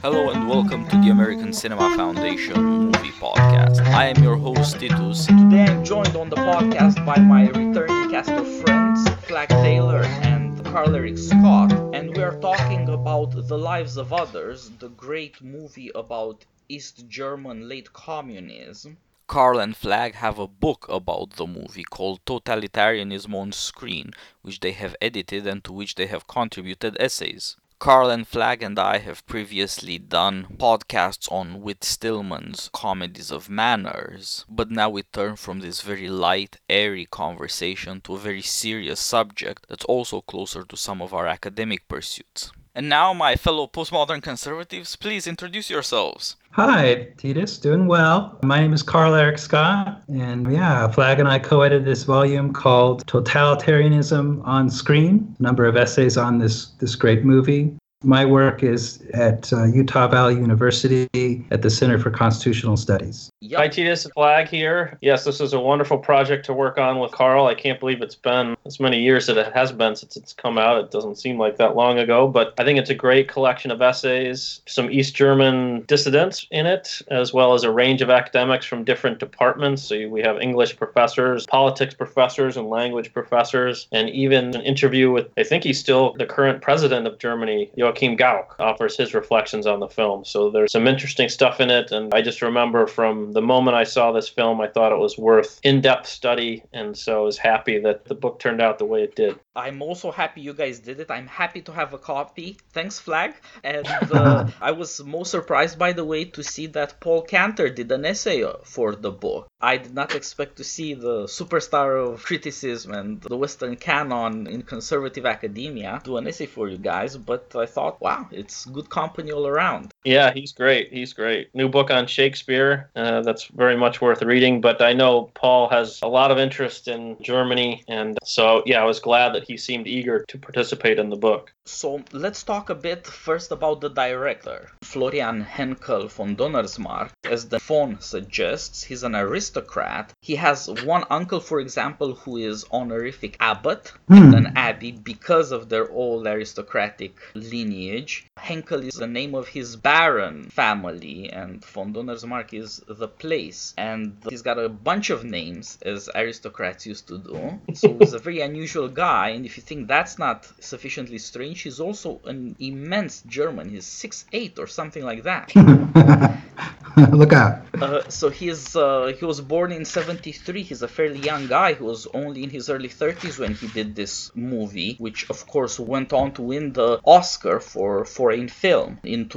Hello and welcome to the American Cinema Foundation Movie Podcast. I am your host Titus. Today I'm joined on the podcast by my returning cast of friends, Flag Taylor and Carl Eric Scott, and we are talking about The Lives of Others, the great movie about East German late communism. Carl and Flag have a book about the movie called Totalitarianism on Screen, which they have edited and to which they have contributed essays. Carl and Flag and I have previously done podcasts on Whit Stillman's Comedies of Manners, but now we turn from this very light, airy conversation to a very serious subject that's also closer to some of our academic pursuits. And now, my fellow postmodern conservatives, please introduce yourselves. Hi, Titus. Doing well. My name is Carl Eric Scott. And yeah, Flag and I co edited this volume called Totalitarianism on Screen, a number of essays on this, this great movie. My work is at uh, Utah Valley University at the Center for Constitutional Studies. Yep. Hi, Titus Flag here. Yes, this is a wonderful project to work on with Carl. I can't believe it's been as many years that it has been since it's come out. It doesn't seem like that long ago, but I think it's a great collection of essays, some East German dissidents in it, as well as a range of academics from different departments. So we have English professors, politics professors, and language professors, and even an interview with, I think he's still the current president of Germany, Joachim Gauck offers his reflections on the film. So there's some interesting stuff in it. And I just remember from the moment I saw this film, I thought it was worth in depth study. And so I was happy that the book turned out the way it did. I'm also happy you guys did it. I'm happy to have a copy. Thanks, Flag. And uh, I was most surprised, by the way, to see that Paul Cantor did an essay for the book. I did not expect to see the superstar of criticism and the Western canon in conservative academia do an essay for you guys, but I thought, wow, it's good company all around. Yeah, he's great. He's great. New book on Shakespeare. Uh, that's very much worth reading. But I know Paul has a lot of interest in Germany. And so, yeah, I was glad that he seemed eager to participate in the book. So let's talk a bit first about the director. Florian Henckel von Donnersmarck, as the phone suggests, he's an aristocrat. He has one uncle, for example, who is honorific abbot in an abbey because of their old aristocratic lineage. Henckel is the name of his baron family, and von Donnersmarck is the place. And he's got a bunch of names, as aristocrats used to do. So he's a very unusual guy, and if you think that's not sufficiently strange, he's also an immense German. He's six eight or something like that. Look out. Uh, so he's uh, he was born in 73. He's a fairly young guy who was only in his early 30s when he did this movie, which of course went on to win the Oscar for foreign film in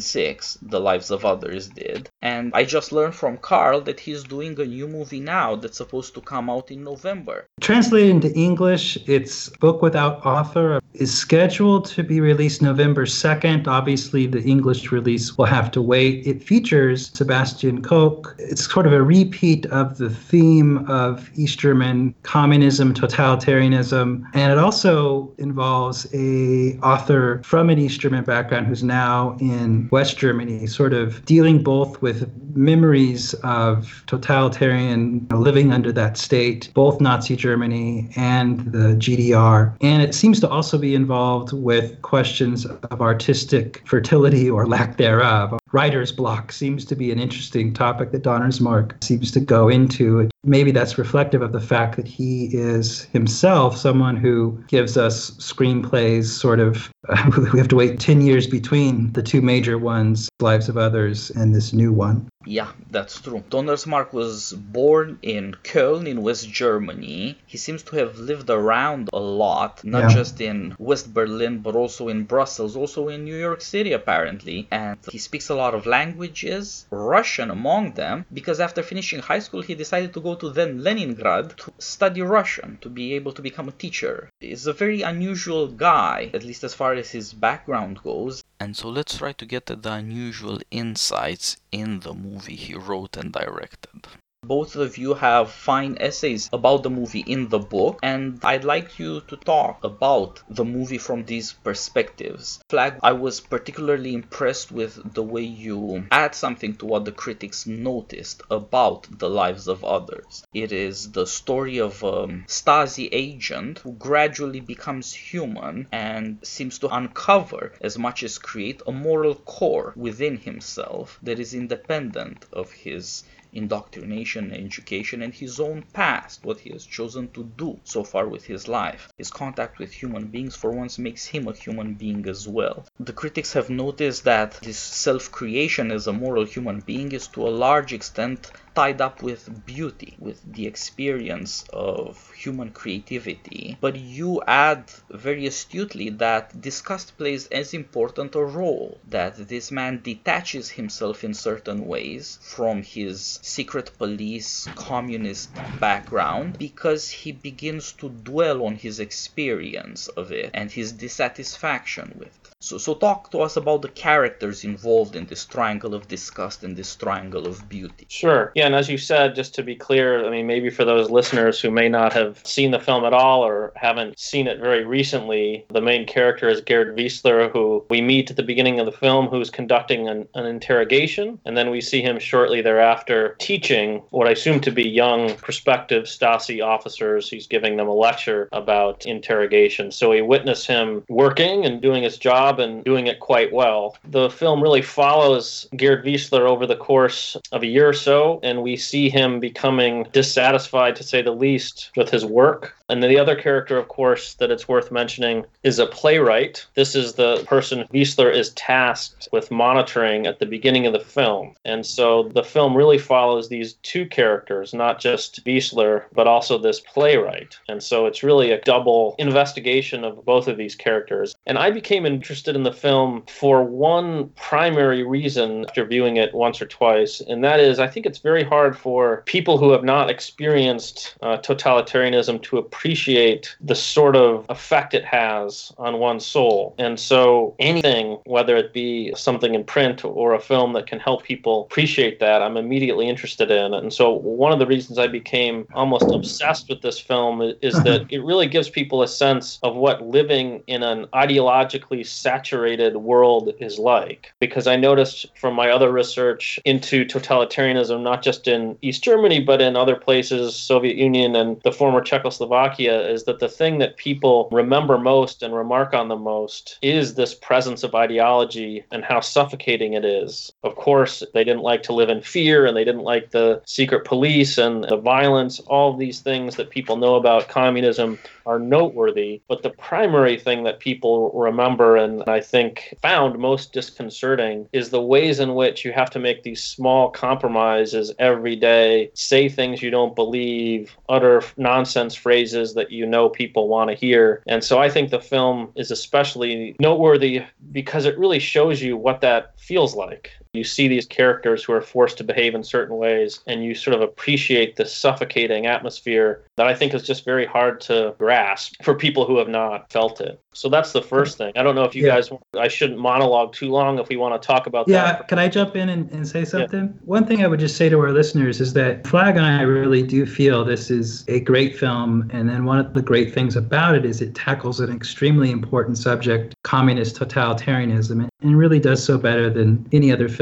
2006. The Lives of Others did. And I just learned from Carl that he's doing a new movie now that's supposed to come out in November. Translated into English, it's Book Without Author is scheduled to be released November 2nd. Obviously, the English release will have to wait. It features Sebastian Koch. It's sort of a repeat of the theme of East German communism, totalitarianism, and it also involves a author from an East German background who's now in West Germany, sort of dealing both with memories of totalitarian living under that state, both Nazi Germany and the GDR. And it seems to also be involved with questions of artistic fertility or lack thereof. Writer's block seems to be an interesting topic that Donnersmarck seems to go into. Maybe that's reflective of the fact that he is himself someone who gives us screenplays sort of, we have to wait 10 years between the two major ones, Lives of Others and this new one. Yeah, that's true. Donnersmarck was born in Köln in West Germany. He seems to have lived around a lot, not Yeah. just in West Berlin, but also in Brussels, also in New York City, apparently. And he speaks a lot of languages, Russian among them, because after finishing high school, he decided to go to then Leningrad to study Russian, to be able to become a teacher. He's a very unusual guy, at least as far as his background goes. And so let's try to get at the unusual insights in the movie he wrote and directed. Both of you have fine essays about the movie in the book, and I'd like you to talk about the movie from these perspectives. Flag, I was particularly impressed with the way you add something to what the critics noticed about the lives of others. It is the story of a Stasi agent who gradually becomes human and seems to uncover, as much as create, a moral core within himself that is independent of his indoctrination, education, and his own past, what he has chosen to do so far with his life. His contact with human beings for once makes him a human being as well. The critics have noticed that this self creation as a moral human being is to a large extent tied up with beauty, with the experience of human creativity. But you add very astutely that disgust plays as important a role, that this man detaches himself in certain ways from his secret police communist background because he begins to dwell on his experience of it and his dissatisfaction with it. So, so talk to us about the characters involved in this triangle of disgust and this triangle of beauty. Sure. Yeah, and as you said, just to be clear, I mean, maybe for those listeners who may not have seen the film at all or haven't seen it very recently, the main character is Gerd Wiesler, who we meet at the beginning of the film, who's conducting an, an interrogation, and then we see him shortly thereafter teaching what I assume to be young prospective Stasi officers. He's giving them a lecture about interrogation. So we witness him working and doing his job and doing it quite well. The film really follows Gerd Wiesler over the course of a year or so, and we see him becoming dissatisfied, to say the least, with his work. And the other character, of course, that it's worth mentioning is a playwright. This is the person Wiesler is tasked with monitoring at the beginning of the film. And so the film really follows these two characters, not just Wiesler, but also this playwright. And so it's really a double investigation of both of these characters. And I became interested in the film for one primary reason after viewing it once or twice, and that is I think it's very hard for people who have not experienced uh, totalitarianism to appreciate the sort of effect it has on one's soul. And so anything, whether it be something in print or a film that can help people appreciate that, I'm immediately interested in. And so one of the reasons I became almost obsessed with this film is that it really gives people a sense of what living in an ideologically saturated world is like. Because I noticed from my other research into totalitarianism, not just in East Germany, but in other places, Soviet Union and the former Czechoslovakia, is that the thing that people remember most and remark on the most is this presence of ideology and how suffocating it is. Of course, they didn't like to live in fear and they didn't like the secret police and the violence, all these things that people know about communism are noteworthy. But the primary thing that people remember and I think found most disconcerting is the ways in which you have to make these small compromises every day, say things you don't believe, utter nonsense phrases that you know people want to hear. And so I think the film is especially noteworthy because it really shows you what that feels like. You see these characters who are forced to behave in certain ways, and you sort of appreciate the suffocating atmosphere that I think is just very hard to grasp for people who have not felt it. So that's the first thing. I don't know if you Yeah. guys, I shouldn't monologue too long if we want to talk about that. Yeah, that. can I jump in and, and say something? One thing I would just say to our listeners is that Flag and I really do feel this is a great film. And then one of the great things about it is it tackles an extremely important subject communist totalitarianism and really does so better than any other film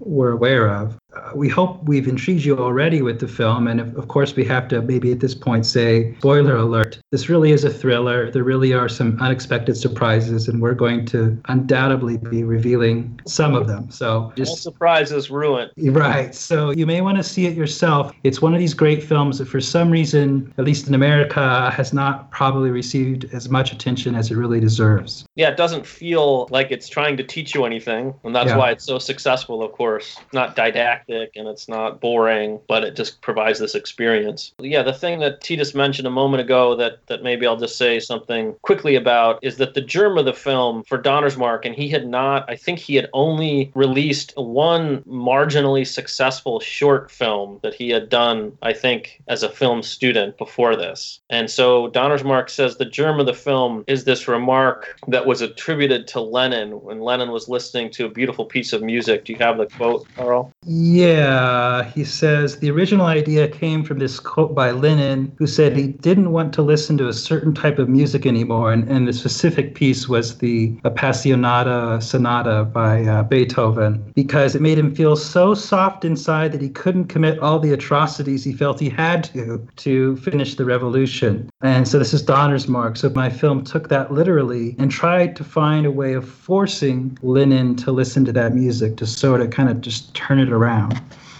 we're aware of. Uh, we hope we've intrigued you already with the film. And of, of course, we have to maybe at this point say, spoiler alert, this really is a thriller. There really are some unexpected surprises, and we're going to undoubtedly be revealing some of them. So All just surprises ruined. Right. So you may want to see it yourself. It's one of these great films that, for some reason, at least in America, has not probably received as much attention as it really deserves. Yeah, it doesn't feel like it's trying to teach you anything. And that's Yeah. why it's so successful, of course. Not didactic and it's not boring, but it just provides this experience. Yeah, the thing that Titus mentioned a moment ago that, that maybe I'll just say something quickly about is that the germ of the film for Donnersmarck, and he had not, I think he had only released one marginally successful short film that he had done, I think, as a film student before this. And so Donnersmarck says the germ of the film is this remark that was attributed to Lenin when Lenin was listening to a beautiful piece of music. Do you have the quote, Carl? Yeah, he says the original idea came from this quote by Lenin, who said he didn't want to listen to a certain type of music anymore. And, and the specific piece was the Appassionata Sonata by uh, Beethoven, because it made him feel so soft inside that he couldn't commit all the atrocities he felt he had to to finish the revolution. And so this is Donnersmarck. So my film took that literally and tried to find a way of forcing Lenin to listen to that music to sort of kind of just turn it around.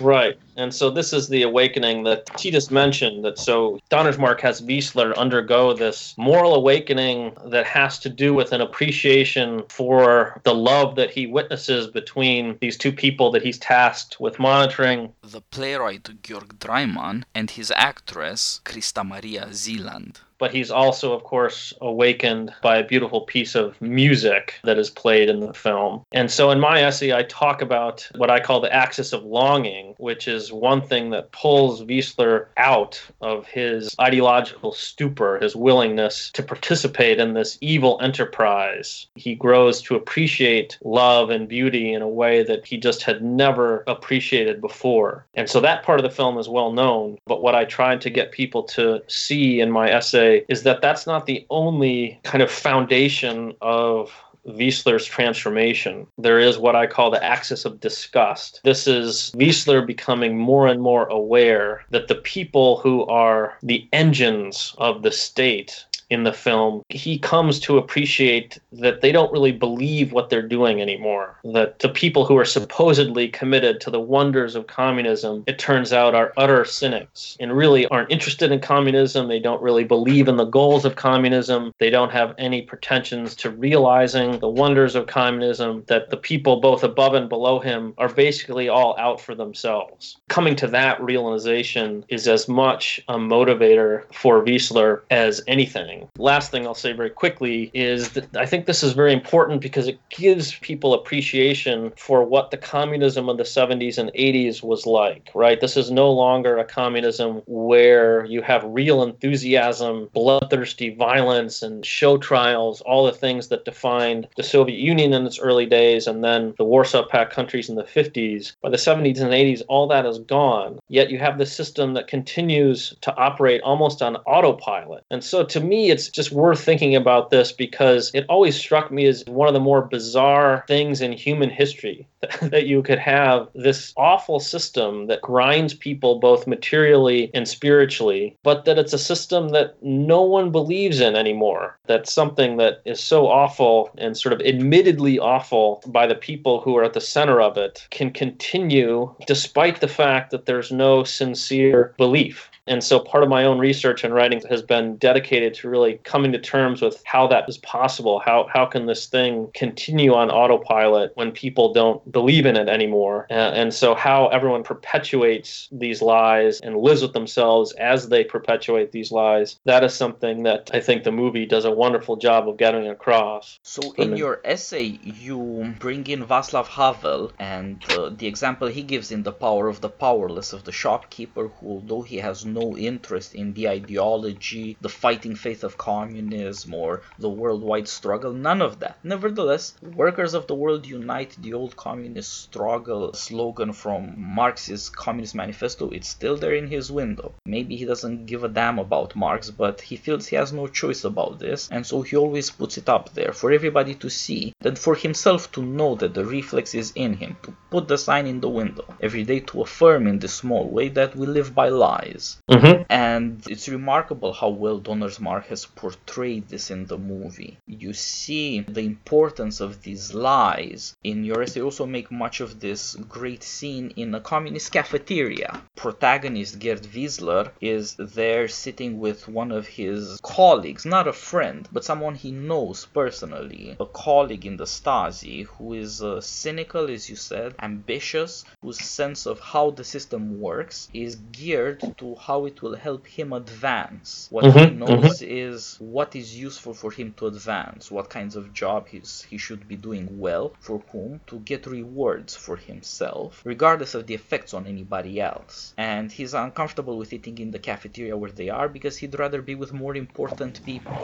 Right. And so this is the awakening that Titus mentioned. That so Donnersmarck has Wiesler undergo this moral awakening that has to do with an appreciation for the love that he witnesses between these two people that he's tasked with monitoring. The playwright Georg Dreyman and his actress Christa Maria Sieland but he's also, of course, awakened by a beautiful piece of music that is played in the film. And so in my essay, I talk about what I call the axis of longing, which is one thing that pulls Wiesler out of his ideological stupor, his willingness to participate in this evil enterprise. He grows to appreciate love and beauty in a way that he just had never appreciated before. And so that part of the film is well known. But what I tried to get people to see in my essay is that that's not the only kind of foundation of Wiesler's transformation. There is what I call the axis of disgust. This is Wiesler becoming more and more aware that the people who are the engines of the state in the film, he comes to appreciate that they don't really believe what they're doing anymore. That the people who are supposedly committed to the wonders of communism, it turns out, are utter cynics and really aren't interested in communism. They don't really believe in the goals of communism. They don't have any pretensions to realizing the wonders of communism. That the people both above and below him are basically all out for themselves. Coming to that realization is as much a motivator for Wiesler as anything thing. Last thing I'll say very quickly is that I think this is very important because it gives people appreciation for what the communism of the 70s and 80s was like, right? This is no longer a communism where you have real enthusiasm, bloodthirsty violence, and show trials, all the things that defined the Soviet Union in its early days and then the Warsaw Pact countries in the 50s. By the 70s and 80s, all that is gone. Yet you have this system that continues to operate almost on autopilot. And so to me, it's just worth thinking about this because it always struck me as one of the more bizarre things in human history that you could have this awful system that grinds people both materially and spiritually, but that it's a system that no one believes in anymore. That's something that is so awful and sort of admittedly awful by the people who are at the center of it can continue despite the fact that there's no sincere belief. And so part of my own research and writing has been dedicated to really coming to terms with how that is possible. How, how can this thing continue on autopilot when people don't believe in it anymore? Uh, and so how everyone perpetuates these lies and lives with themselves as they perpetuate these lies. That is something that I think the movie does a wonderful job of getting across. So in me. your essay, you bring in Václav Havel and uh, the example he gives in The Power of the Powerless of the shopkeeper who, although he has no no interest in the ideology, the fighting faith of communism, or the worldwide struggle. None of that. Nevertheless, workers of the world unite, the old communist struggle slogan from Marx's Communist Manifesto, it's still there in his window. Maybe he doesn't give a damn about Marx, but he feels he has no choice about this, and so he always puts it up there for everybody to see, then for himself to know that the reflex is in him, to put the sign in the window, every day to affirm in this small way that we live by lies. Mm-hmm. And it's remarkable how well Donnersmarck has portrayed this in the movie. You see the importance of these lies. In your essay, also make much of this great scene in a communist cafeteria. Protagonist Gerd Wiesler is there sitting with one of his colleagues, not a friend, but someone he knows personally, a colleague in the Stasi who is uh, cynical, as you said, ambitious, whose sense of how the system works is geared to how how it will help him advance. What Mhm, he knows is what is useful for him to advance, what kinds of job he's, he should be doing well, for whom, to get rewards for himself, regardless of the effects on anybody else. And he's uncomfortable with eating in the cafeteria where they are because he'd rather be with more important people.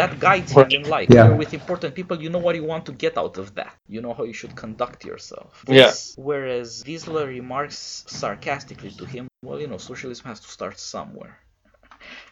That guides him in life. Yeah. You're with important people, you know what you want to get out of that. You know how you should conduct yourself. Yeah. Whereas Wiesler remarks sarcastically to him, well, you know, socialism has to start somewhere.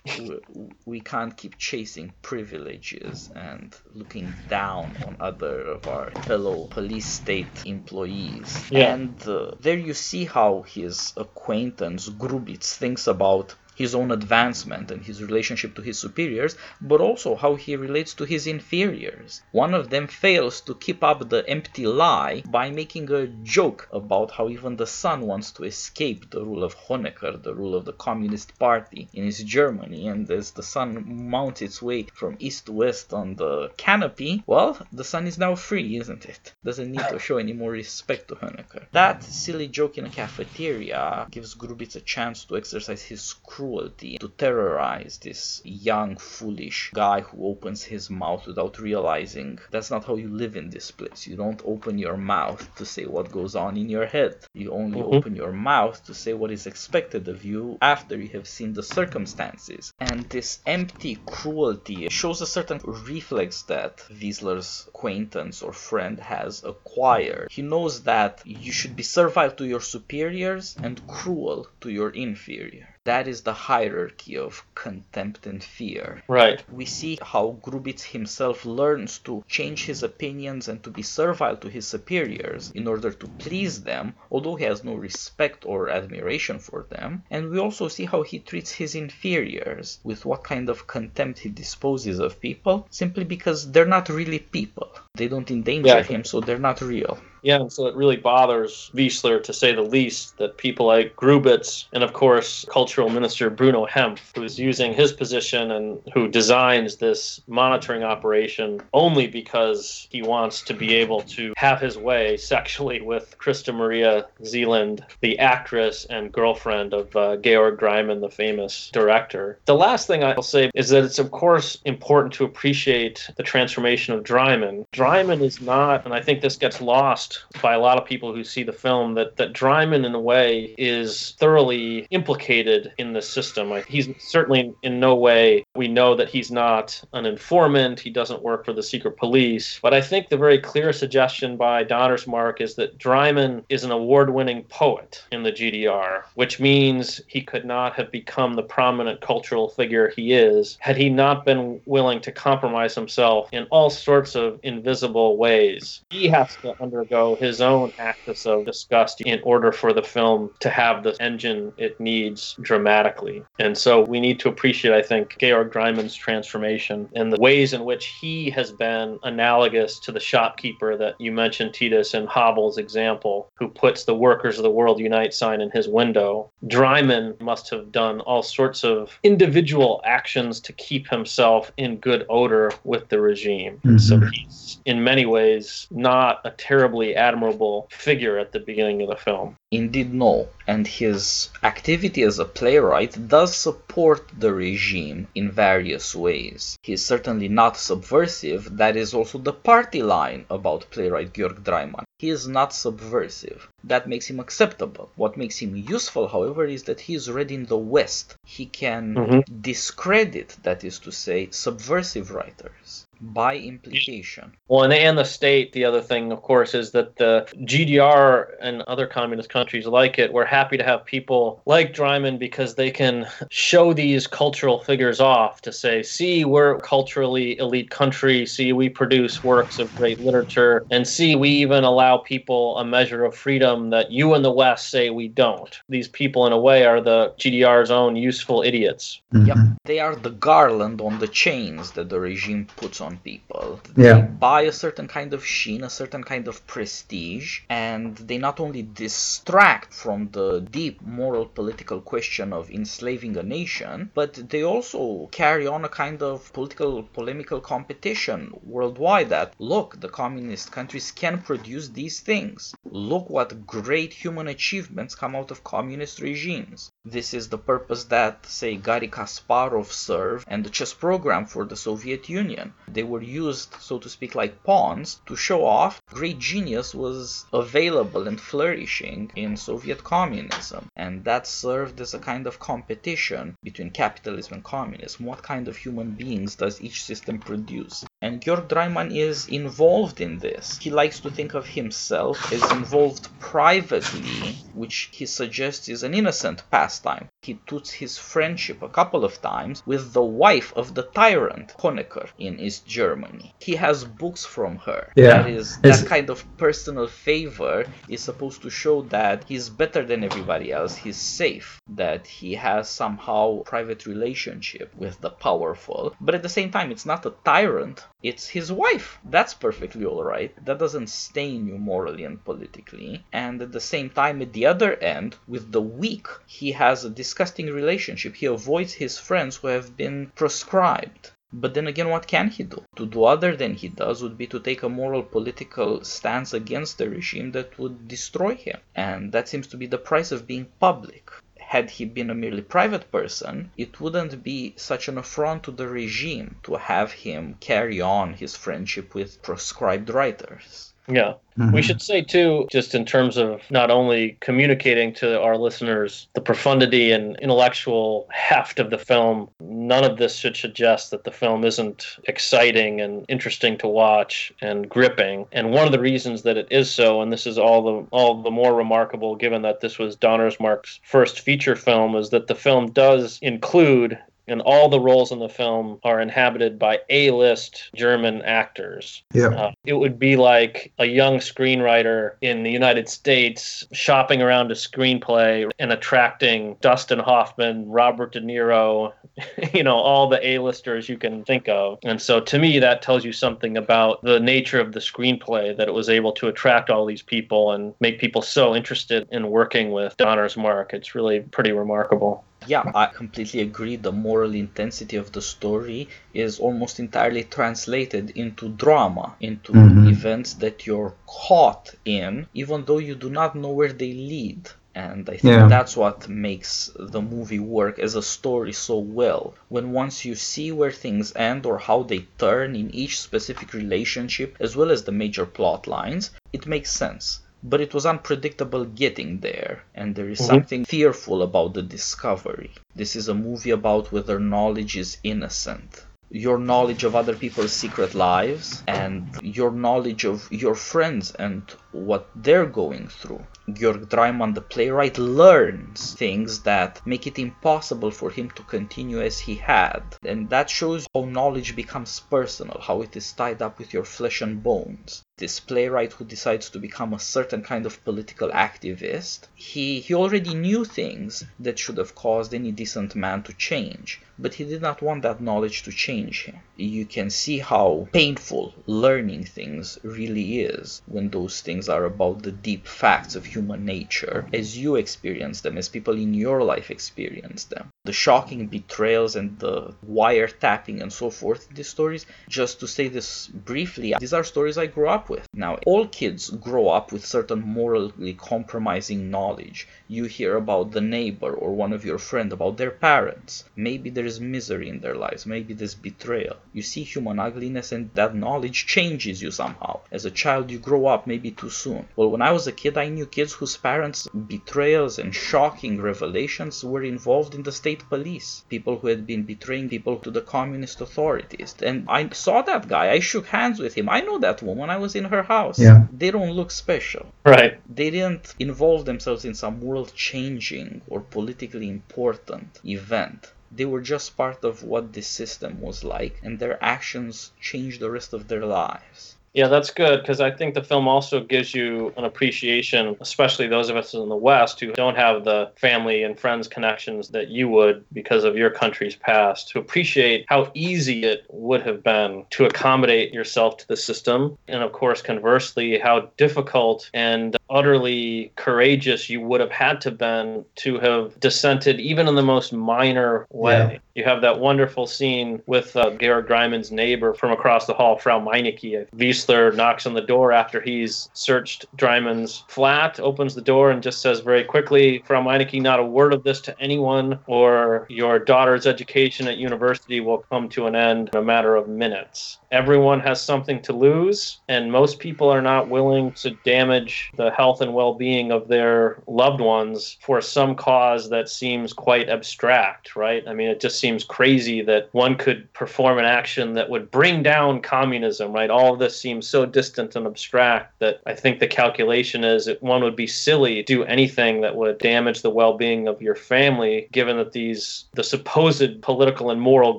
We, we can't keep chasing privileges and looking down on other of our fellow police state employees. Yeah. And uh, there you see how his acquaintance Grubitz thinks about his own advancement and his relationship to his superiors, but also how he relates to his inferiors. One of them fails to keep up the empty lie by making a joke about how even the sun wants to escape the rule of Honecker, the rule of the Communist Party in East Germany, and as the sun mounts its way from east to west on the canopy, well, the sun is now free, isn't it? Doesn't need to show any more respect to Honecker. That silly joke in a cafeteria gives Grubitz a chance to exercise his cruelty, to terrorize this young, foolish guy who opens his mouth without realizing that's not how you live in this place. You don't open your mouth to say what goes on in your head. You only Mhm. open your mouth to say what is expected of you after you have seen the circumstances. And this empty cruelty shows a certain reflex that Wiesler's acquaintance or friend has acquired. He knows that you should be servile to your superiors and cruel to your inferior. That is the hierarchy of contempt and fear. Right. We see how Grubitz himself learns to change his opinions and to be servile to his superiors in order to please them, although he has no respect or admiration for them. And we also see how he treats his inferiors, with what kind of contempt he disposes of people, simply because they're not really people. They don't endanger Yeah. him, so they're not real. Yeah, so it really bothers Wiesler, to say the least, that people like Grubitz and, of course, Cultural Minister Bruno Hempf, who's using his position and who designs this monitoring operation only because he wants to be able to have his way sexually with Christa Maria Sieland, the actress and girlfriend of uh, Georg Dreyman, the famous director. The last thing I'll say is that it's, of course, important to appreciate the transformation of Dreyman. Dreyman is not, and I think this gets lost by a lot of people who see the film, that, that Dreyman, in a way, is thoroughly implicated in the system. Like, he's certainly in no way, we know that he's not an informant, he doesn't work for the secret police. But I think the very clear suggestion by Donnersmarck is that Dreyman is an award winning poet in the GDR, which means he could not have become the prominent cultural figure he is had he not been willing to compromise himself in all sorts of invisible ways. He has to undergo his own axis of disgust in order for the film to have the engine it needs dramatically. And so we need to appreciate, I think, Georg Dreyman's transformation and the ways in which he has been analogous to the shopkeeper that you mentioned, Titus, in Havel's example, who puts the Workers of the World Unite sign in his window. Dreyman must have done all sorts of individual actions to keep himself in good odor with the regime. So Mhm. he's, in many ways, not a terribly admirable figure at the beginning of the film. Indeed, no. And his activity as a playwright does support the regime in various ways. He is certainly not subversive, that is also the party line about playwright Georg Dreyman. He is not subversive. That makes him acceptable. What makes him useful, however, is that he is read in the West. He can Mhm. discredit, that is to say, subversive writers by implication. Well, and, and the state, the other thing, of course, is that the GDR and other communist countries like it, we're happy to have people like Dreyman because they can show these cultural figures off to say, see, we're a culturally elite country. See, we produce works of great literature. And see, we even allow people a measure of freedom that you in the West say we don't. These people, in a way, are the GDR's own useful idiots. Yep. Mm-hmm. They are the garland on the chains that the regime puts on some people. Yeah. They buy a certain kind of sheen, a certain kind of prestige, and they not only distract from the deep moral political question of enslaving a nation, but they also carry on a kind of political polemical competition worldwide that look, the communist countries can produce these things. Look what great human achievements come out of communist regimes. This is the purpose that, say, Garry Kasparov served and the chess program for the Soviet Union. They were used, so to speak, like pawns to show off great genius was available and flourishing in Soviet communism. And that served as a kind of competition between capitalism and communism. What kind of human beings does each system produce? And Georg Dreyman is involved in this. He likes to think of himself as involved privately, which he suggests is an innocent pastime. He tuts his friendship a couple of times with the wife of the tyrant Honecker in East Germany. He has books from her. Yeah. That is It's- that kind of personal favor is supposed to show that he's better than everybody else. He's safe. That he has somehow private relationship with the powerful. But at the same time, it's not a tyrant. It's his wife. That's perfectly alright. That doesn't stain you morally and politically. And at the same time, at the other end, with the weak, he has a disgusting relationship. He avoids his friends who have been proscribed. But then again, what can he do? To do other than he does would be to take a moral political stance against the regime that would destroy him. And that seems to be the price of being public. Had he been a merely private person, it wouldn't be such an affront to the regime to have him carry on his friendship with proscribed writers. Yeah. Mhm. We should say, too, just in terms of not only communicating to our listeners the profundity and intellectual heft of the film, none of this should suggest that the film isn't exciting and interesting to watch and gripping. And one of the reasons that it is so, and this is all the all the more remarkable given that this was Donnersmarck's first feature film, is that the film does include and all the roles in the film are inhabited by A-list German actors. Yeah. Uh, it would be like a young screenwriter in the United States shopping around a screenplay and attracting Dustin Hoffman, Robert De Niro, you know, all the A-listers you can think of. And so to me, that tells you something about the nature of the screenplay that it was able to attract all these people and make people so interested in working with Donnersmarck. It's really pretty remarkable. Yeah, I completely agree. The moral intensity of the story is almost entirely translated into drama, into Mhm. events that you're caught in, even though you do not know where they lead. And I think Yeah. that's what makes the movie work as a story so well. When once you see where things end or how they turn in each specific relationship, as well as the major plot lines, it makes sense but it was unpredictable getting there, and there is Mhm. something fearful about the discovery. This is a movie about whether knowledge is innocent. Your knowledge of other people's secret lives, and your knowledge of your friends and what they're going through. Georg Dreyman, the playwright, learns things that make it impossible for him to continue as he had. And that shows how knowledge becomes personal, how it is tied up with your flesh and bones this playwright who decides to become a certain kind of political activist, he, he already knew things that should have caused any decent man to change, but he did not want that knowledge to change him. You can see how painful learning things really is when those things are about the deep facts of human nature as you experience them, as people in your life experience them. The shocking betrayals and the wiretapping and so forth these stories, just to say this briefly, these are stories I grew up with. Now, all kids grow up with certain morally compromising knowledge. You hear about the neighbor or one of your friend, about their parents. Maybe there is misery in their lives, maybe there's betrayal. You see human ugliness and that knowledge changes you somehow. As a child, you grow up maybe too soon. Well, when I was a kid, I knew kids whose parents' betrayals and shocking revelations were involved in the state police. People who had been betraying people to the communist authorities. And I saw that guy. I shook hands with him. I know that woman. I was in her house. Yeah. They don't look special. Right. They didn't involve themselves in some world changing or politically important event. They were just part of what this system was like, and their actions changed the rest of their lives. Yeah, that's good because I think the film also gives you an appreciation, especially those of us in the West who don't have the family and friends connections that you would because of your country's past, to appreciate how easy it would have been to accommodate yourself to the system. And of course, conversely, how difficult and utterly courageous you would have had to been to have dissented even in the most minor way. Yeah. You have that wonderful scene with uh, Georg Dreyman's neighbor from across the hall, Frau Meineke. Wiesler knocks on the door after he's searched Dreyman's flat, opens the door, and just says very quickly, Frau Meineke, not a word of this to anyone, or your daughter's education at university will come to an end in a matter of minutes. Everyone has something to lose, and most people are not willing to damage the health and well being of their loved ones for some cause that seems quite abstract, right? I mean, it just seems crazy that one could perform an action that would bring down communism, right? All of this seems so distant and abstract that I think the calculation is that one would be silly to do anything that would damage the well-being of your family, given that these the supposed political and moral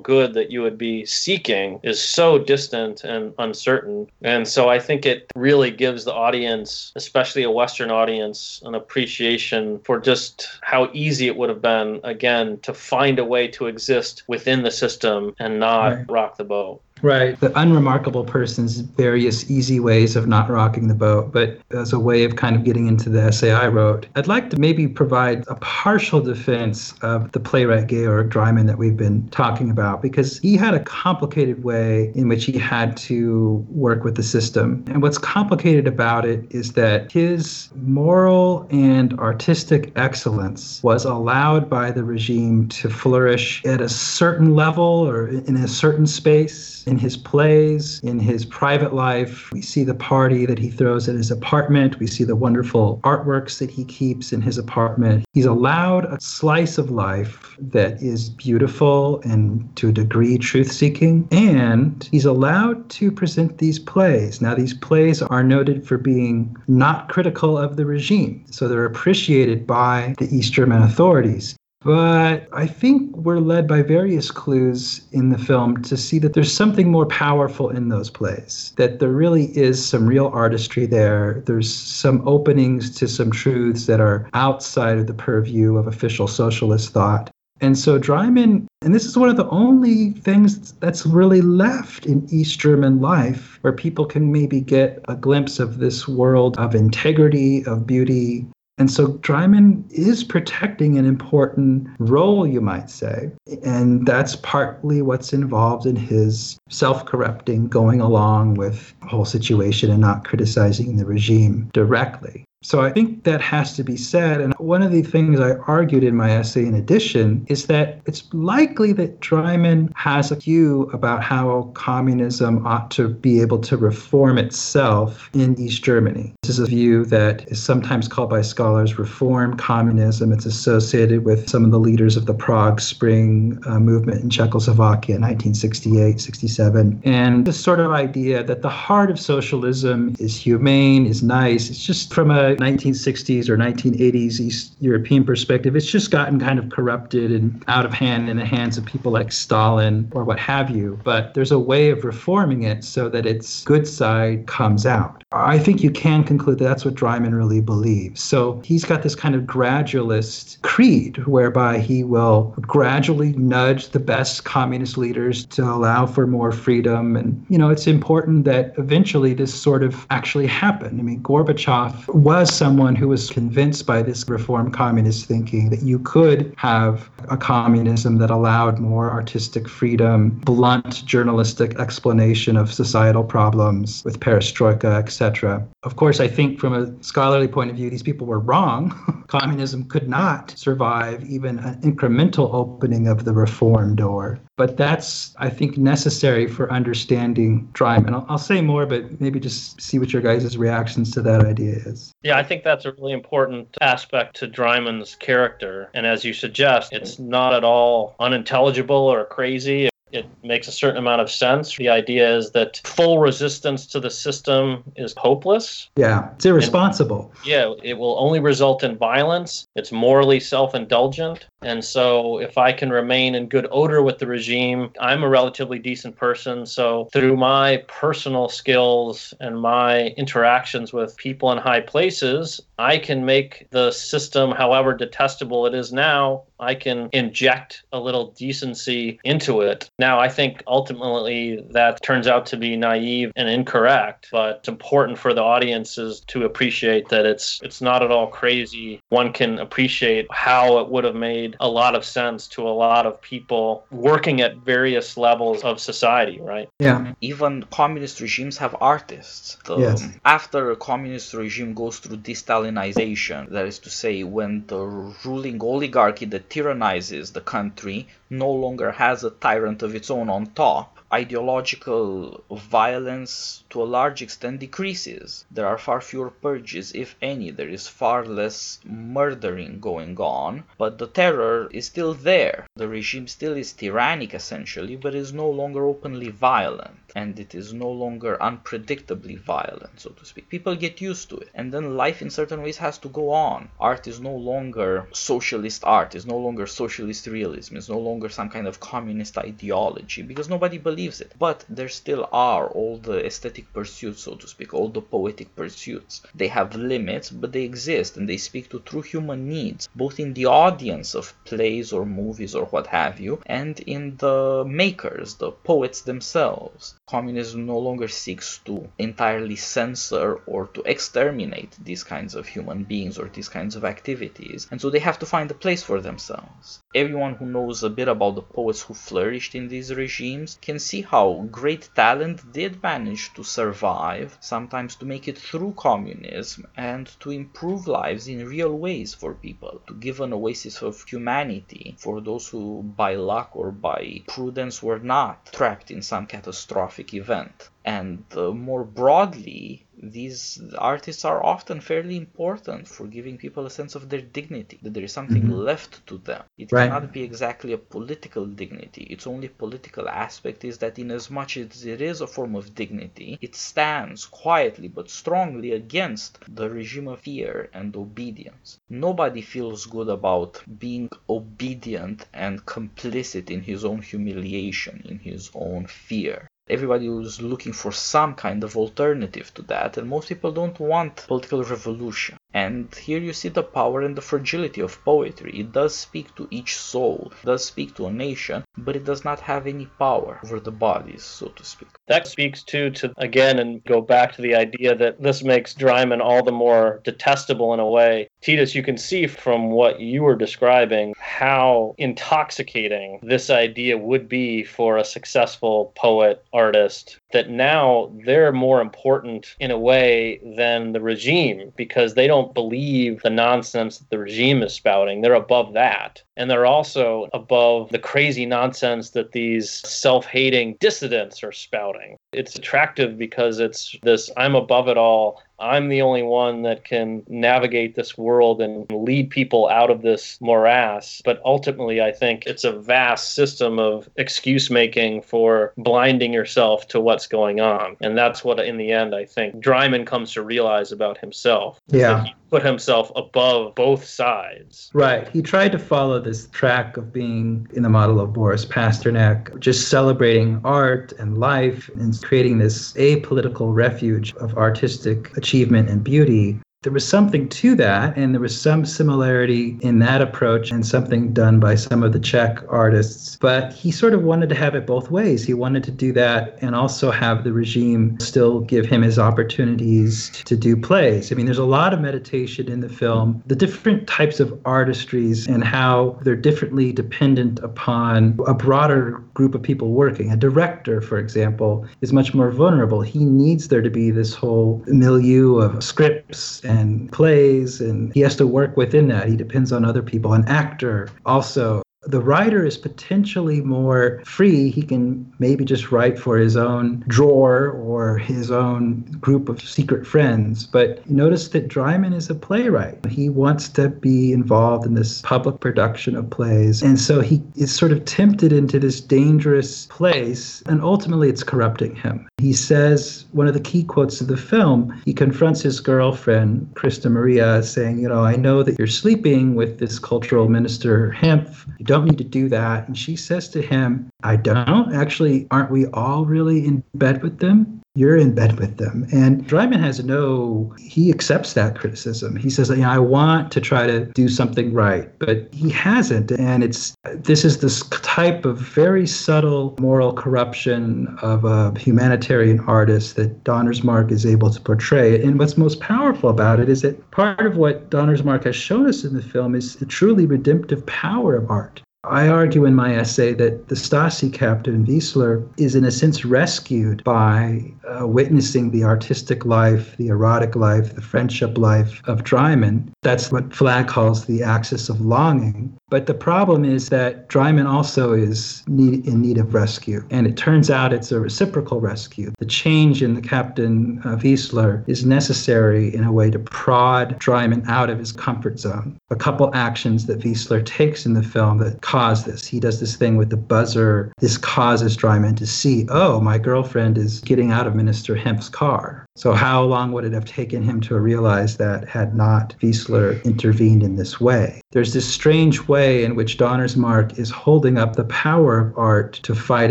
good that you would be seeking is so distant and uncertain. And so I think it really gives the audience, especially a Western audience, an appreciation for just how easy it would have been, again, to find a way to exist exist within the system and not right. rock the boat. Right. The unremarkable person's various easy ways of not rocking the boat, but as a way of kind of getting into the essay I wrote, I'd like to maybe provide a partial defense of the playwright Georg Dreyman that we've been talking about, because he had a complicated way in which he had to work with the system. And what's complicated about it is that his moral and artistic excellence was allowed by the regime to flourish at a certain level or in a certain space in his plays, in his private life. We see the party that he throws at his apartment. We see the wonderful artworks that he keeps in his apartment. He's allowed a slice of life that is beautiful and to a degree truth seeking. And he's allowed to present these plays. Now, these plays are noted for being not critical of the regime. So they're appreciated by the East German authorities. But I think we're led by various clues in the film to see that there's something more powerful in those plays, that there really is some real artistry there. There's some openings to some truths that are outside of the purview of official socialist thought. And so Dreyman, and this is one of the only things that's really left in East German life where people can maybe get a glimpse of this world of integrity, of beauty, and so Dreyman is protecting an important role, you might say. And that's partly what's involved in his self corrupting, going along with the whole situation and not criticizing the regime directly. So I think that has to be said. And one of the things I argued in my essay in addition is that it's likely that Dreyman has a view about how communism ought to be able to reform itself in East Germany. This is a view that is sometimes called by scholars reform communism. It's associated with some of the leaders of the Prague Spring uh, movement in Czechoslovakia in 1968, 67. And this sort of idea that the heart of socialism is humane, is nice. It's just from a 1960s or 1980s East European perspective, it's just gotten kind of corrupted and out of hand in the hands of people like Stalin or what have you. But there's a way of reforming it so that its good side comes out. I think you can conclude that that's what Dreyman really believes. So he's got this kind of gradualist creed whereby he will gradually nudge the best communist leaders to allow for more freedom. And, you know, it's important that eventually this sort of actually happened. I mean, Gorbachev was someone who was convinced by this reform communist thinking that you could have a communism that allowed more artistic freedom, blunt journalistic explanation of societal problems with perestroika, etc etc. Of course, I think from a scholarly point of view, these people were wrong. Communism could not survive even an incremental opening of the reform door. But that's, I think, necessary for understanding Dreyman. I'll, I'll say more, but maybe just see what your guys' reactions to that idea is. Yeah, I think that's a really important aspect to Dreyman's character. And as you suggest, it's not at all unintelligible or crazy it makes a certain amount of sense. The idea is that full resistance to the system is hopeless. Yeah, it's irresponsible. And, yeah, it will only result in violence. It's morally self indulgent. And so, if I can remain in good odor with the regime, I'm a relatively decent person. So, through my personal skills and my interactions with people in high places, I can make the system, however detestable it is now, I can inject a little decency into it. Now, I think ultimately that turns out to be naive and incorrect, but it's important for the audiences to appreciate that it's it's not at all crazy. One can appreciate how it would have made a lot of sense to a lot of people working at various levels of society, right? Yeah. Even communist regimes have artists. The, yes. After a communist regime goes through de-Stalinization, that is to say, when the ruling oligarchy that tyrannizes the country no longer has a tyrant of its own on top ideological violence to a large extent decreases. There are far fewer purges, if any. There is far less murdering going on, but the terror is still there. The regime still is tyrannic essentially, but is no longer openly violent, and it is no longer unpredictably violent, so to speak. People get used to it, and then life in certain ways has to go on. Art is no longer socialist art, is no longer socialist realism, is no longer some kind of communist ideology, because nobody believes it. But there still are all the aesthetic pursuits, so to speak, all the poetic pursuits. They have limits, but they exist and they speak to true human needs, both in the audience of plays or movies or what have you, and in the makers, the poets themselves. Communism no longer seeks to entirely censor or to exterminate these kinds of human beings or these kinds of activities, and so they have to find a place for themselves. Everyone who knows a bit about the poets who flourished in these regimes can see how great talent did manage to survive, sometimes to make it through communism, and to improve lives in real ways for people, to give an oasis of humanity for those who by luck or by prudence were not trapped in some catastrophic event. And uh, more broadly, these artists are often fairly important for giving people a sense of their dignity, that there is something mm-hmm. left to them. It right. cannot be exactly a political dignity. Its only political aspect is that, in as much as it is a form of dignity, it stands quietly but strongly against the regime of fear and obedience. Nobody feels good about being obedient and complicit in his own humiliation, in his own fear everybody was looking for some kind of alternative to that, and most people don't want political revolution. And here you see the power and the fragility of poetry. It does speak to each soul, does speak to a nation, but it does not have any power over the bodies, so to speak. That speaks too to again and go back to the idea that this makes Dreyman all the more detestable in a way. Titus, you can see from what you were describing how intoxicating this idea would be for a successful poet artist that now they're more important in a way than the regime because they don't believe the nonsense that the regime is spouting. They're above that. And they're also above the crazy nonsense that these self hating dissidents are spouting. It's attractive because it's this I'm above it all. I'm the only one that can navigate this world and lead people out of this morass. But ultimately, I think it's a vast system of excuse making for blinding yourself to what's going on. And that's what, in the end, I think Dreyman comes to realize about himself. Yeah. He put himself above both sides. Right. He tried to follow this track of being in the model of Boris Pasternak, just celebrating art and life and creating this apolitical refuge of artistic achievement and beauty there was something to that, and there was some similarity in that approach and something done by some of the Czech artists. But he sort of wanted to have it both ways. He wanted to do that and also have the regime still give him his opportunities to do plays. I mean, there's a lot of meditation in the film, the different types of artistries and how they're differently dependent upon a broader group of people working. A director, for example, is much more vulnerable. He needs there to be this whole milieu of scripts and and plays, and he has to work within that. He depends on other people. An actor also the writer is potentially more free. He can maybe just write for his own drawer or his own group of secret friends. But notice that Dreyman is a playwright. He wants to be involved in this public production of plays. And so he is sort of tempted into this dangerous place, and ultimately it's corrupting him. He says, one of the key quotes of the film, he confronts his girlfriend, Christa Maria, saying, You know, I know that you're sleeping with this cultural minister, Hempf. You don't need to do that. And she says to him, I don't. Actually, aren't we all really in bed with them? you're in bed with them. And Dreyman has no, he accepts that criticism. He says, I want to try to do something right, but he hasn't. And it's, this is this type of very subtle moral corruption of a humanitarian artist that Donnersmarck is able to portray. And what's most powerful about it is that part of what Donnersmarck has shown us in the film is the truly redemptive power of art. I argue in my essay that the Stasi captain, Wiesler, is in a sense rescued by uh, witnessing the artistic life, the erotic life, the friendship life of Dreyman. That's what Flagg calls the axis of longing. But the problem is that Dreyman also is need, in need of rescue. And it turns out it's a reciprocal rescue. The change in the Captain uh, Wiesler is necessary in a way to prod Dreyman out of his comfort zone. A couple actions that Wiesler takes in the film that cause this. He does this thing with the buzzer. This causes Dreyman to see, oh, my girlfriend is getting out of Minister Hempf's car. So how long would it have taken him to realize that had not Wiesler intervened in this way? There's this strange way in which Donnersmarck is holding up the power of art to fight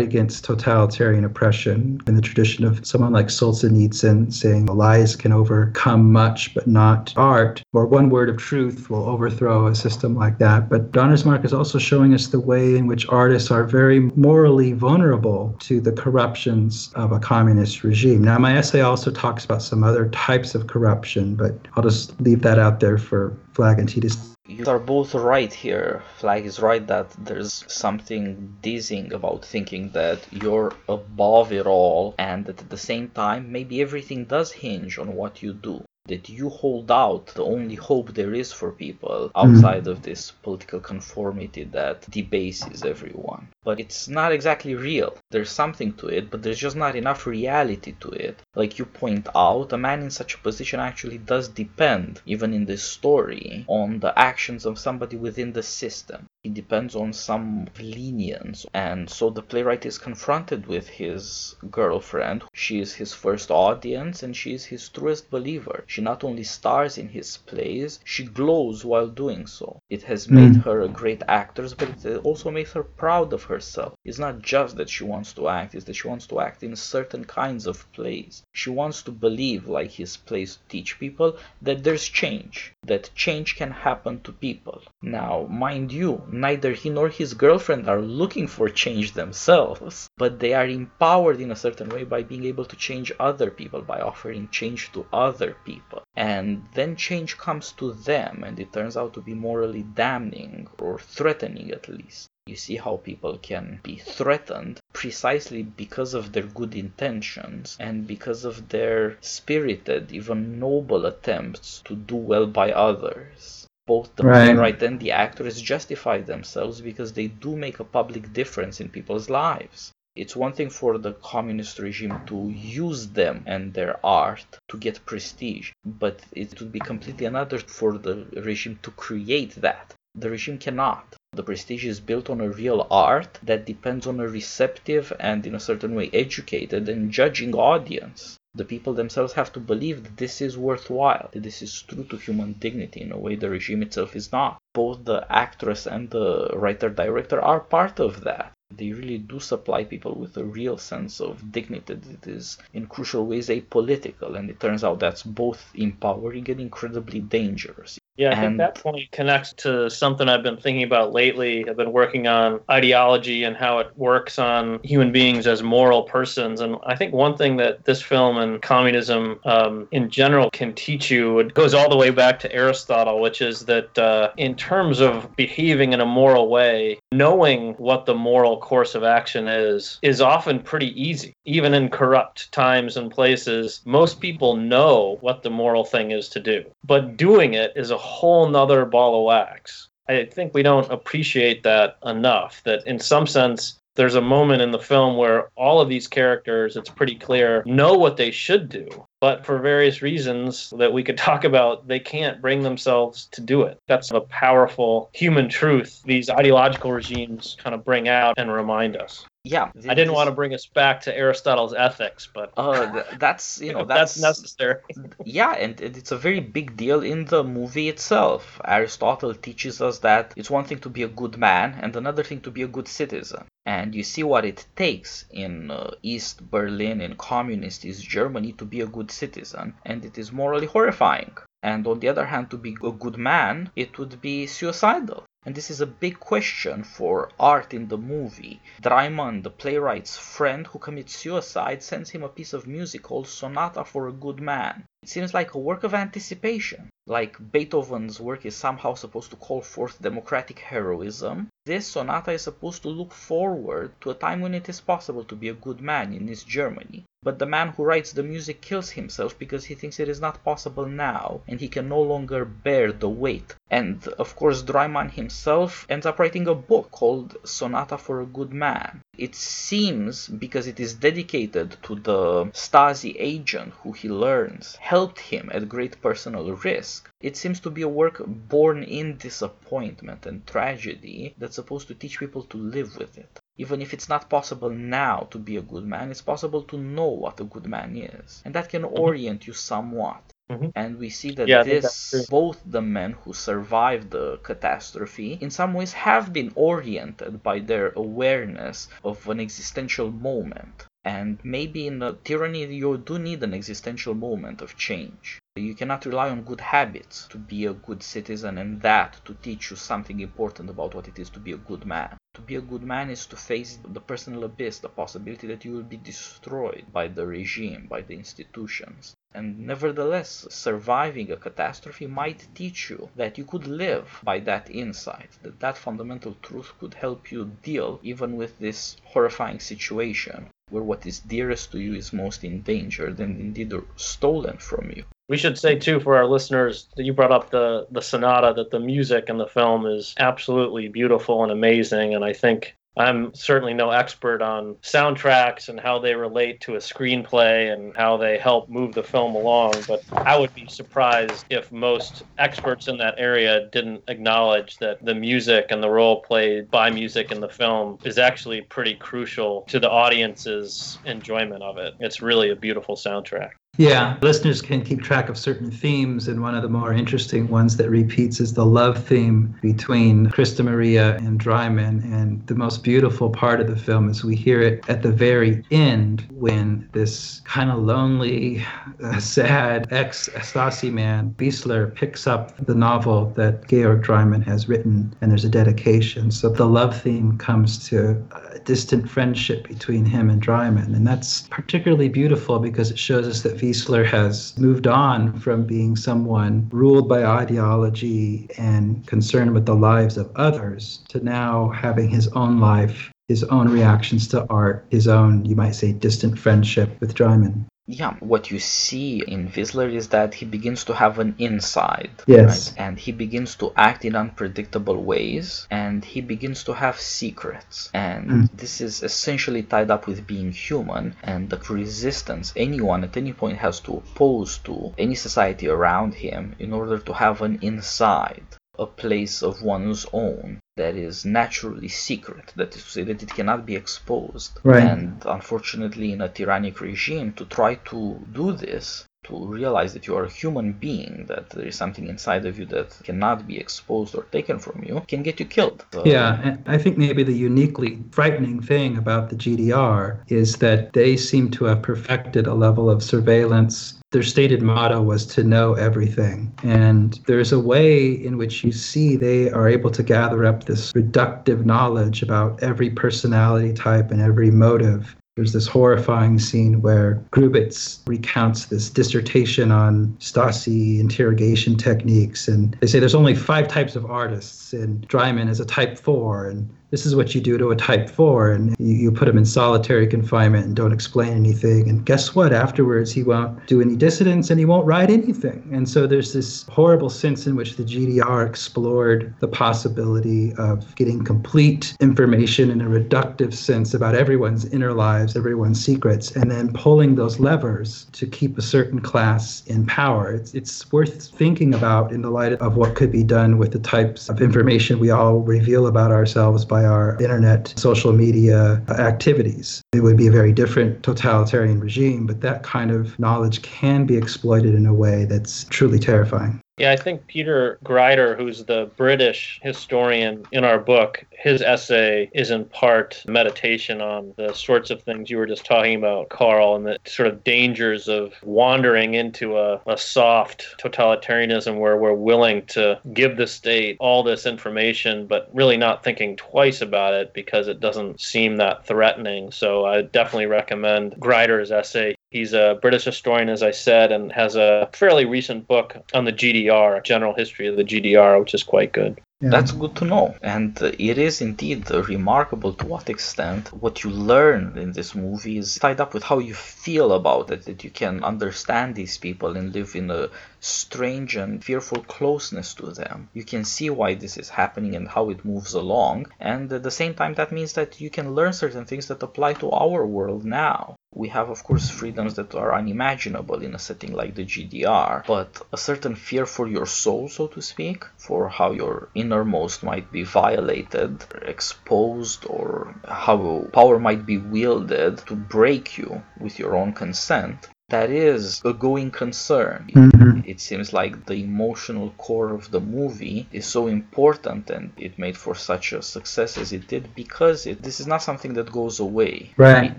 against totalitarian oppression in the tradition of someone like Solzhenitsyn saying lies can overcome much but not art, or one word of truth will overthrow a system like that. But Donnersmarck is also showing us the way in which artists are very morally vulnerable to the corruptions of a communist regime. Now, my essay also talks talks about some other types of corruption, but I'll just leave that out there for Flagg and Titus. You are both right here. Flagg is right that there's something dizzying about thinking that you're above it all, and that at the same time, maybe everything does hinge on what you do that you hold out the only hope there is for people outside mm-hmm. of this political conformity that debases everyone. But it's not exactly real. There's something to it, but there's just not enough reality to it. Like you point out, a man in such a position actually does depend, even in this story, on the actions of somebody within the system. He depends on some lenience. And so the playwright is confronted with his girlfriend. She is his first audience and she is his truest believer. She not only stars in his plays, she glows while doing so. It has made mm. her a great actress, but it also makes her proud of herself. It's not just that she wants to act, it's that she wants to act in certain kinds of plays. She wants to believe, like his plays teach people, that there's change, that change can happen to people. Now, mind you, neither he nor his girlfriend are looking for change themselves, but they are empowered in a certain way by being able to change other people, by offering change to other people people. And then change comes to them, and it turns out to be morally damning or threatening at least. You see how people can be threatened precisely because of their good intentions and because of their spirited, even noble attempts to do well by others. Both the right. playwright and the actors justify themselves because they do make a public difference in people's lives. It's one thing for the communist regime to use them and their art to get prestige, but it would be completely another for the regime to create that. The regime cannot. The prestige is built on a real art that depends on a receptive and, in a certain way, educated and judging audience. The people themselves have to believe that this is worthwhile, that this is true to human dignity in a way the regime itself is not. Both the actress and the writer director are part of that they really do supply people with a real sense of dignity that is in crucial ways apolitical and it turns out that's both empowering and incredibly dangerous yeah, I and, think that point connects to something I've been thinking about lately. I've been working on ideology and how it works on human beings as moral persons. And I think one thing that this film and communism um, in general can teach you, it goes all the way back to Aristotle, which is that uh, in terms of behaving in a moral way, knowing what the moral course of action is, is often pretty easy. Even in corrupt times and places, most people know what the moral thing is to do. But doing it is a whole nother ball of wax. I think we don't appreciate that enough. That in some sense, there's a moment in the film where all of these characters, it's pretty clear, know what they should do. But for various reasons that we could talk about, they can't bring themselves to do it. That's a powerful human truth these ideological regimes kind of bring out and remind us. Yeah, I didn't want to bring us back to Aristotle's ethics, but uh, that's you know that's, that's, necessary. yeah, and it- it's a very big deal in the movie itself. Aristotle teaches us that it's one thing to be a good man and another thing to be a good citizen. And you see what it takes in uh, East Berlin, in communist East Germany, to be a good citizen, and it is morally horrifying. And on the other hand, to be a good man, it would be suicidal. And this is a big question for art in the movie. Dreyman, the playwright's friend who commits suicide, sends him a piece of music called Sonata for a Good Man. It seems like a work of anticipation. Like Beethoven's work is somehow supposed to call forth democratic heroism, this sonata is supposed to look forward to a time when it is possible to be a good man in East Germany. But the man who writes the music kills himself because he thinks it is not possible now, and he can no longer bear the weight. And of course, Dreyman himself ends up writing a book called Sonata for a Good Man. It seems, because it is dedicated to the Stasi agent who he learns helped him at great personal risk, it seems to be a work born in disappointment and tragedy that's supposed to teach people to live with it. Even if it's not possible now to be a good man, it's possible to know what a good man is. And that can mm-hmm. orient you somewhat. Mhm. And we see that Yeah, I think that's this, both the men who survived the catastrophe, in some ways have been oriented by their awareness of an existential moment. And maybe in a tyranny, you do need an existential moment of change. You cannot rely on good habits to be a good citizen and that to teach you something important about what it is to be a good man. To be a good man is to face the personal abyss, the possibility that you will be destroyed by the regime, by the institutions. And nevertheless, surviving a catastrophe might teach you that you could live by that insight, that that fundamental truth could help you deal even with this horrifying situation where what is dearest to you is most endangered and indeed stolen from you. We should say too for our listeners that you brought up the the sonata that the music in the film is absolutely beautiful and amazing and I think I'm certainly no expert on soundtracks and how they relate to a screenplay and how they help move the film along, but I would be surprised if most experts in that area didn't acknowledge that the music and the role played by music in the film is actually pretty crucial to the audience's enjoyment of it. It's really a beautiful soundtrack. Yeah, listeners can keep track of certain themes, and one of the more interesting ones that repeats is the love theme between Christa Maria and Dreyman. And the most beautiful part of the film is we hear it at the very end when this kind of lonely, uh, sad ex Stasi man, Wiesler, picks up the novel that Georg Dreyman has written, and there's a dedication. So the love theme comes to a distant friendship between him and Dreyman. And that's particularly beautiful because it shows us that Wiesler has moved on from being someone ruled by ideology and concerned with the lives of others to now having his own life, his own reactions to art, his own, you might say, distant friendship with Dreyman. Yeah, what you see in Wiesler is that he begins to have an inside. Yes. Right? And he begins to act in unpredictable ways and he begins to have secrets. And Mm. this is essentially tied up with being human and the resistance anyone at any point has to oppose to any society around him in order to have an inside, a place of one's own that is naturally secret, that is to say that it cannot be exposed. Right. And unfortunately, in a tyrannic regime, to try to do this, to realize that you are a human being, that there is something inside of you that cannot be exposed or taken from you, can get you killed. So- Yeah, I think maybe the uniquely frightening thing about the GDR is that they seem to have perfected a level of surveillance. Their stated motto was to know everything. And there's a way in which you see they are able to gather up this reductive knowledge about every personality type and every motive. There's this horrifying scene where Grubitz recounts this dissertation on Stasi interrogation techniques, and they say there's only five types of artists, and Dreyman is a type four, and this is what you do to a type 4 and you, you put him in solitary confinement and don't explain anything. And guess what? Afterwards he won't do any dissidence and he won't write anything. And so there's this horrible sense in which the gdr explored the possibility of getting complete information in a reductive sense about everyone's inner lives everyone's secrets and then pulling those levers to keep a certain class in power. It's, it's worth thinking about in the light of what could be done with the types of information we all reveal about ourselves by our internet, social media activities. It would be a very different totalitarian regime, but that kind of knowledge can be exploited in a way that's truly terrifying. Yeah, I think Peter Grieder, who's the British historian in our book, his essay is in part meditation on the sorts of things you were just talking about, Carl, and the sort of dangers of wandering into a, a soft totalitarianism where we're willing to give the state all this information, but really not thinking twice about it because it doesn't seem that threatening. So I definitely recommend Grieder's essay. He's a British historian, as I said, and has a fairly recent book on the GDR, General History of the GDR, which is quite good. Yeah. That's good to know. And it is indeed remarkable to what extent what you learn in this movie is tied up with how you feel about it, that you can understand these people and live in a strange and fearful closeness to them. You can see why this is happening and how it moves along. And at the same time, that means that you can learn certain things that apply to our world now. We have, of course, freedoms that are unimaginable in a setting like the GDR, but a certain fear for your soul, so to speak, for how your innermost might be violated, exposed, or how power might be wielded to break you with your own consent, that is a going concern. Mm-hmm. It seems like the emotional core of the movie is so important and it made for such a success as it did because it, this is not something that goes away. Right.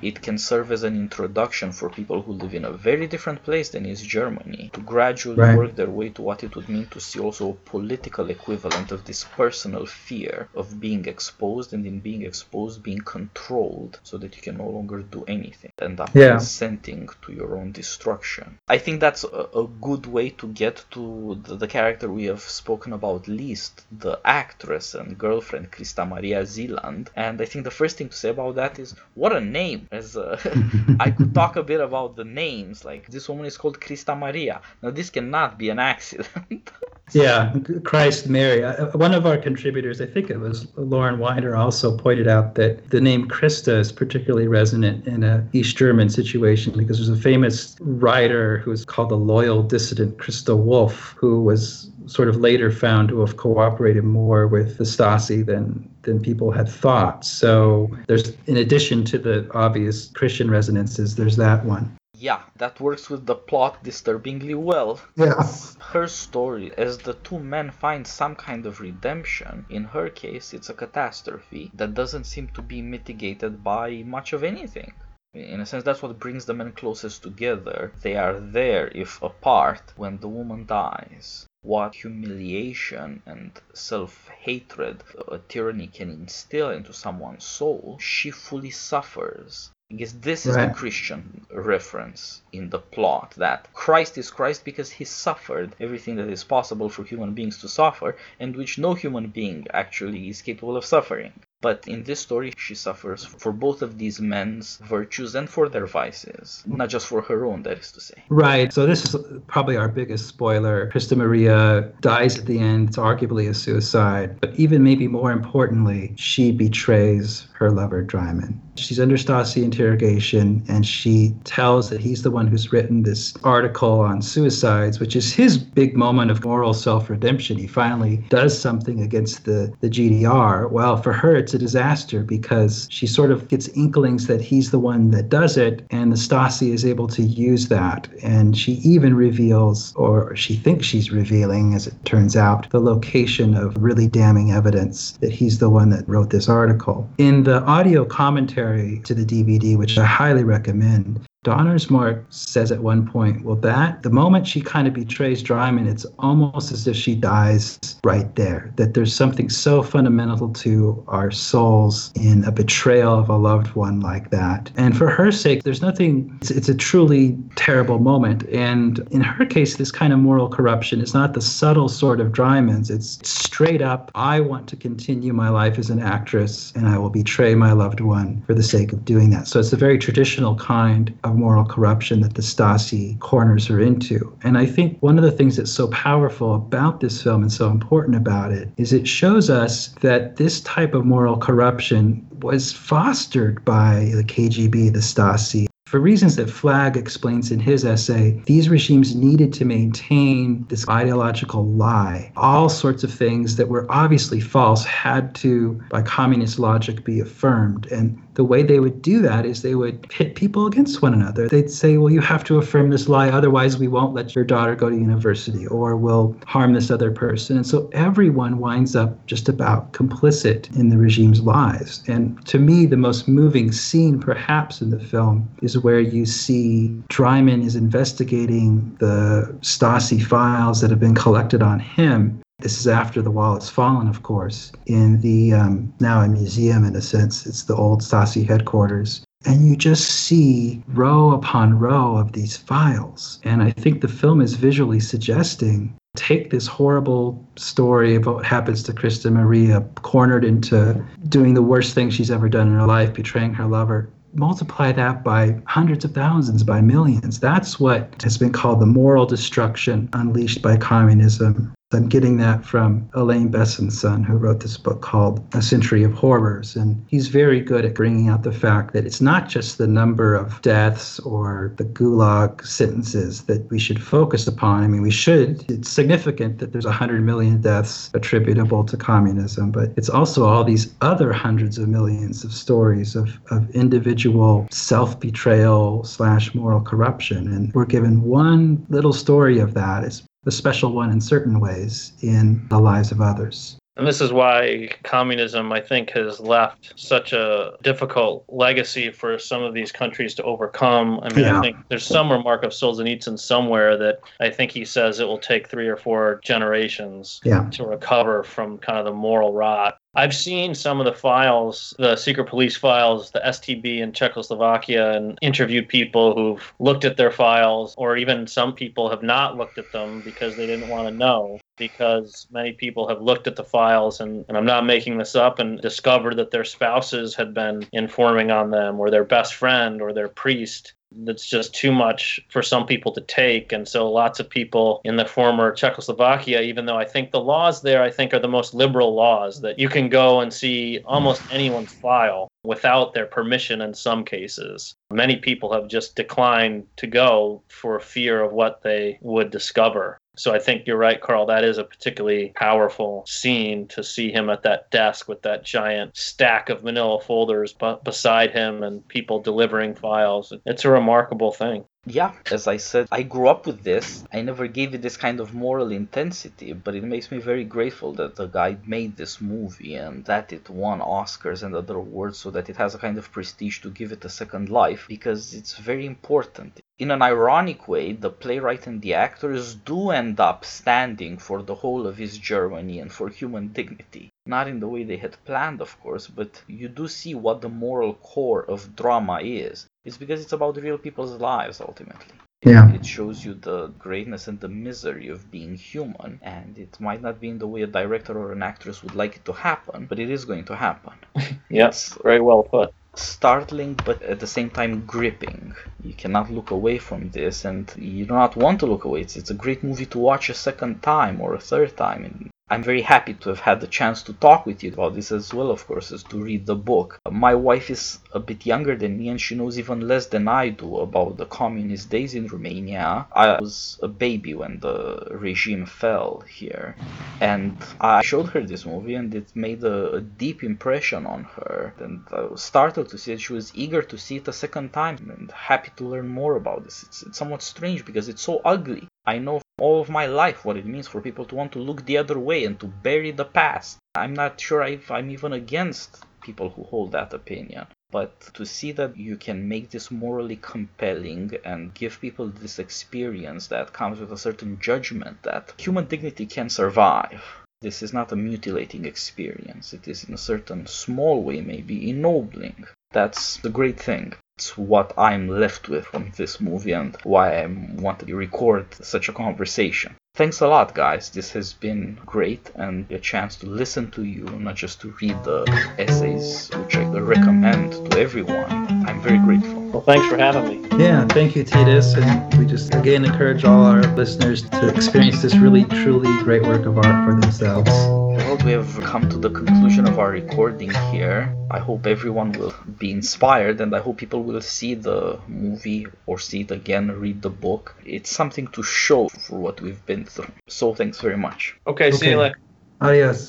It, it, can serve as an introduction for people who live in a very different place than is Germany to gradually right. work their way to what it would mean to see also a political equivalent of this personal fear of being exposed and in being exposed being controlled so that you can no longer do anything and up yeah. consenting to your own destruction. I think that's a, a good way to get to the, the, character we have spoken about least, the actress and girlfriend Christa Maria Sieland. And I think the first thing to say about that is what a name! As uh, I could talk a bit about the names, like this woman is called Christa Maria. Now this cannot be an accident. yeah, Christ Mary. Uh, one of our contributors, I think it was Lauren Weiner, also pointed out that the name Christa is particularly resonant in a East German situation because there's a famous writer who was called the loyal dissident Christa Wolf, who was sort of later found to have cooperated more with the Stasi than than people had thought. So there's in addition to the obvious Christian resonances, there's that one. Yeah, that works with the plot disturbingly well. Yes. Her story, as the two men find some kind of redemption, in her case, it's a catastrophe that doesn't seem to be mitigated by much of anything. In a sense, that's what brings the men closest together. They are there, if apart, when the woman dies. What humiliation and self hatred a tyranny can instill into someone's soul, she fully suffers. I guess this is right. the Christian reference in the plot that Christ is Christ because he suffered everything that is possible for human beings to suffer, and which no human being actually is capable of suffering. But in this story, she suffers for both of these men's virtues and for their vices, not just for her own, that is to say. Right. So, this is probably our biggest spoiler. Christa Maria dies at the end. It's arguably a suicide. But even maybe more importantly, she betrays her lover, Dreyman. She's under Stasi interrogation, and she tells that he's the one who's written this article on suicides, which is his big moment of moral self redemption. He finally does something against the, the GDR. Well, for her, it's a disaster because she sort of gets inklings that he's the one that does it, and the Stasi is able to use that. And she even reveals, or she thinks she's revealing, as it turns out, the location of really damning evidence that he's the one that wrote this article. In the audio commentary to the DVD, which I highly recommend, Donnersmarck says at one point, well, that the moment she kind of betrays Dreyman, it's almost as if she dies right there. That there's something so fundamental to our souls in a betrayal of a loved one like that. And for her sake, there's nothing, it's, it's a truly terrible moment. And in her case, this kind of moral corruption is not the subtle sort of Dreyman's, it's straight up, I want to continue my life as an actress and I will betray my loved one for the sake of doing that. So it's a very traditional kind of moral corruption that the Stasi corners her into. And I think one of the things that's so powerful about this film and so important about it is it shows us that this type of moral corruption was fostered by the KGB, the Stasi, for reasons that Flagg explains in his essay, these regimes needed to maintain this ideological lie. All sorts of things that were obviously false had to, by communist logic, be affirmed. And the way they would do that is they would pit people against one another. They'd say, well, you have to affirm this lie, otherwise, we won't let your daughter go to university, or we'll harm this other person. And so everyone winds up just about complicit in the regime's lies. And to me, the most moving scene, perhaps, in the film is where you see Dreyman is investigating the Stasi files that have been collected on him this is after the wall has fallen, of course, in the um, now a museum in a sense. It's the old Stasi headquarters. And you just see row upon row of these files. And I think the film is visually suggesting take this horrible story of what happens to Christa Maria, cornered into doing the worst thing she's ever done in her life, betraying her lover, multiply that by hundreds of thousands, by millions. That's what has been called the moral destruction unleashed by communism. I'm getting that from Alain Besançon, who wrote this book called A Century of Horrors. And he's very good at bringing out the fact that it's not just the number of deaths or the gulag sentences that we should focus upon. I mean, we should. It's significant that there's 100 million deaths attributable to communism, but it's also all these other hundreds of millions of stories of, of individual self betrayal slash moral corruption. And we're given one little story of that. It's a special one in certain ways in the lives of others. And this is why communism, I think, has left such a difficult legacy for some of these countries to overcome. I mean, yeah. I think there's some remark of Solzhenitsyn somewhere that I think he says it will take three or four generations yeah. to recover from kind of the moral rot I've seen some of the files, the secret police files, the STB in Czechoslovakia, and interviewed people who've looked at their files, or even some people have not looked at them because they didn't want to know. Because many people have looked at the files, and, and I'm not making this up, and discovered that their spouses had been informing on them, or their best friend, or their priest that's just too much for some people to take. And so lots of people in the former Czechoslovakia, even though I think the laws there, I think, are the most liberal laws that you can go and see almost anyone's file without their permission in some cases. Many people have just declined to go for fear of what they would discover. So I think you're right, Carl. That is a particularly powerful scene to see him at that desk with that giant stack of manila folders b- beside him and people delivering files. It's a remarkable thing. Yeah, as I said, I grew up with this. I never gave it this kind of moral intensity, but it makes me very grateful that the guy made this movie and that it won Oscars and other awards so that it has a kind of prestige to give it a second life because it's very important. In an ironic way, the playwright and the actors do end up standing for the whole of East Germany and for human dignity. Not in the way they had planned, of course, but you do see what the moral core of drama is. It's because it's about real people's lives, ultimately. Yeah. It shows you the greatness and the misery of being human, and it might not be in the way a director or an actress would like it to happen, but it is going to happen. yes, very well put. Startling, but at the same time gripping. You cannot look away from this, and you do not want to look away. It's, it's a great movie to watch a second time or a third time. I'm very happy to have had the chance to talk with you about this as well, of course, as to read the book. My wife is a bit younger than me and she knows even less than I do about the communist days in Romania. I was a baby when the regime fell here. And I showed her this movie and it made a, a deep impression on her. And I was startled to see that she was eager to see it a second time and happy to learn more about this. It's, it's somewhat strange because it's so ugly. I know all of my life what it means for people to want to look the other way and to bury the past. I'm not sure if I'm even against people who hold that opinion. But to see that you can make this morally compelling and give people this experience that comes with a certain judgment that human dignity can survive. This is not a mutilating experience. It is in a certain small way maybe ennobling. That's the great thing. It's what I'm left with from this movie and why I wanted to record such a conversation. Thanks a lot, guys. This has been great and a chance to listen to you, not just to read the essays, which I recommend to everyone. I'm very grateful. Well, thanks for having me. Yeah, thank you, Titus. And we just again encourage all our listeners to experience this really, truly great work of art for themselves. Well, we have come to the conclusion of our recording here. I hope everyone will be inspired and I hope people will see the movie or see it again, read the book. It's something to show for what we've been through. So, thanks very much. Okay, see you later. Adios.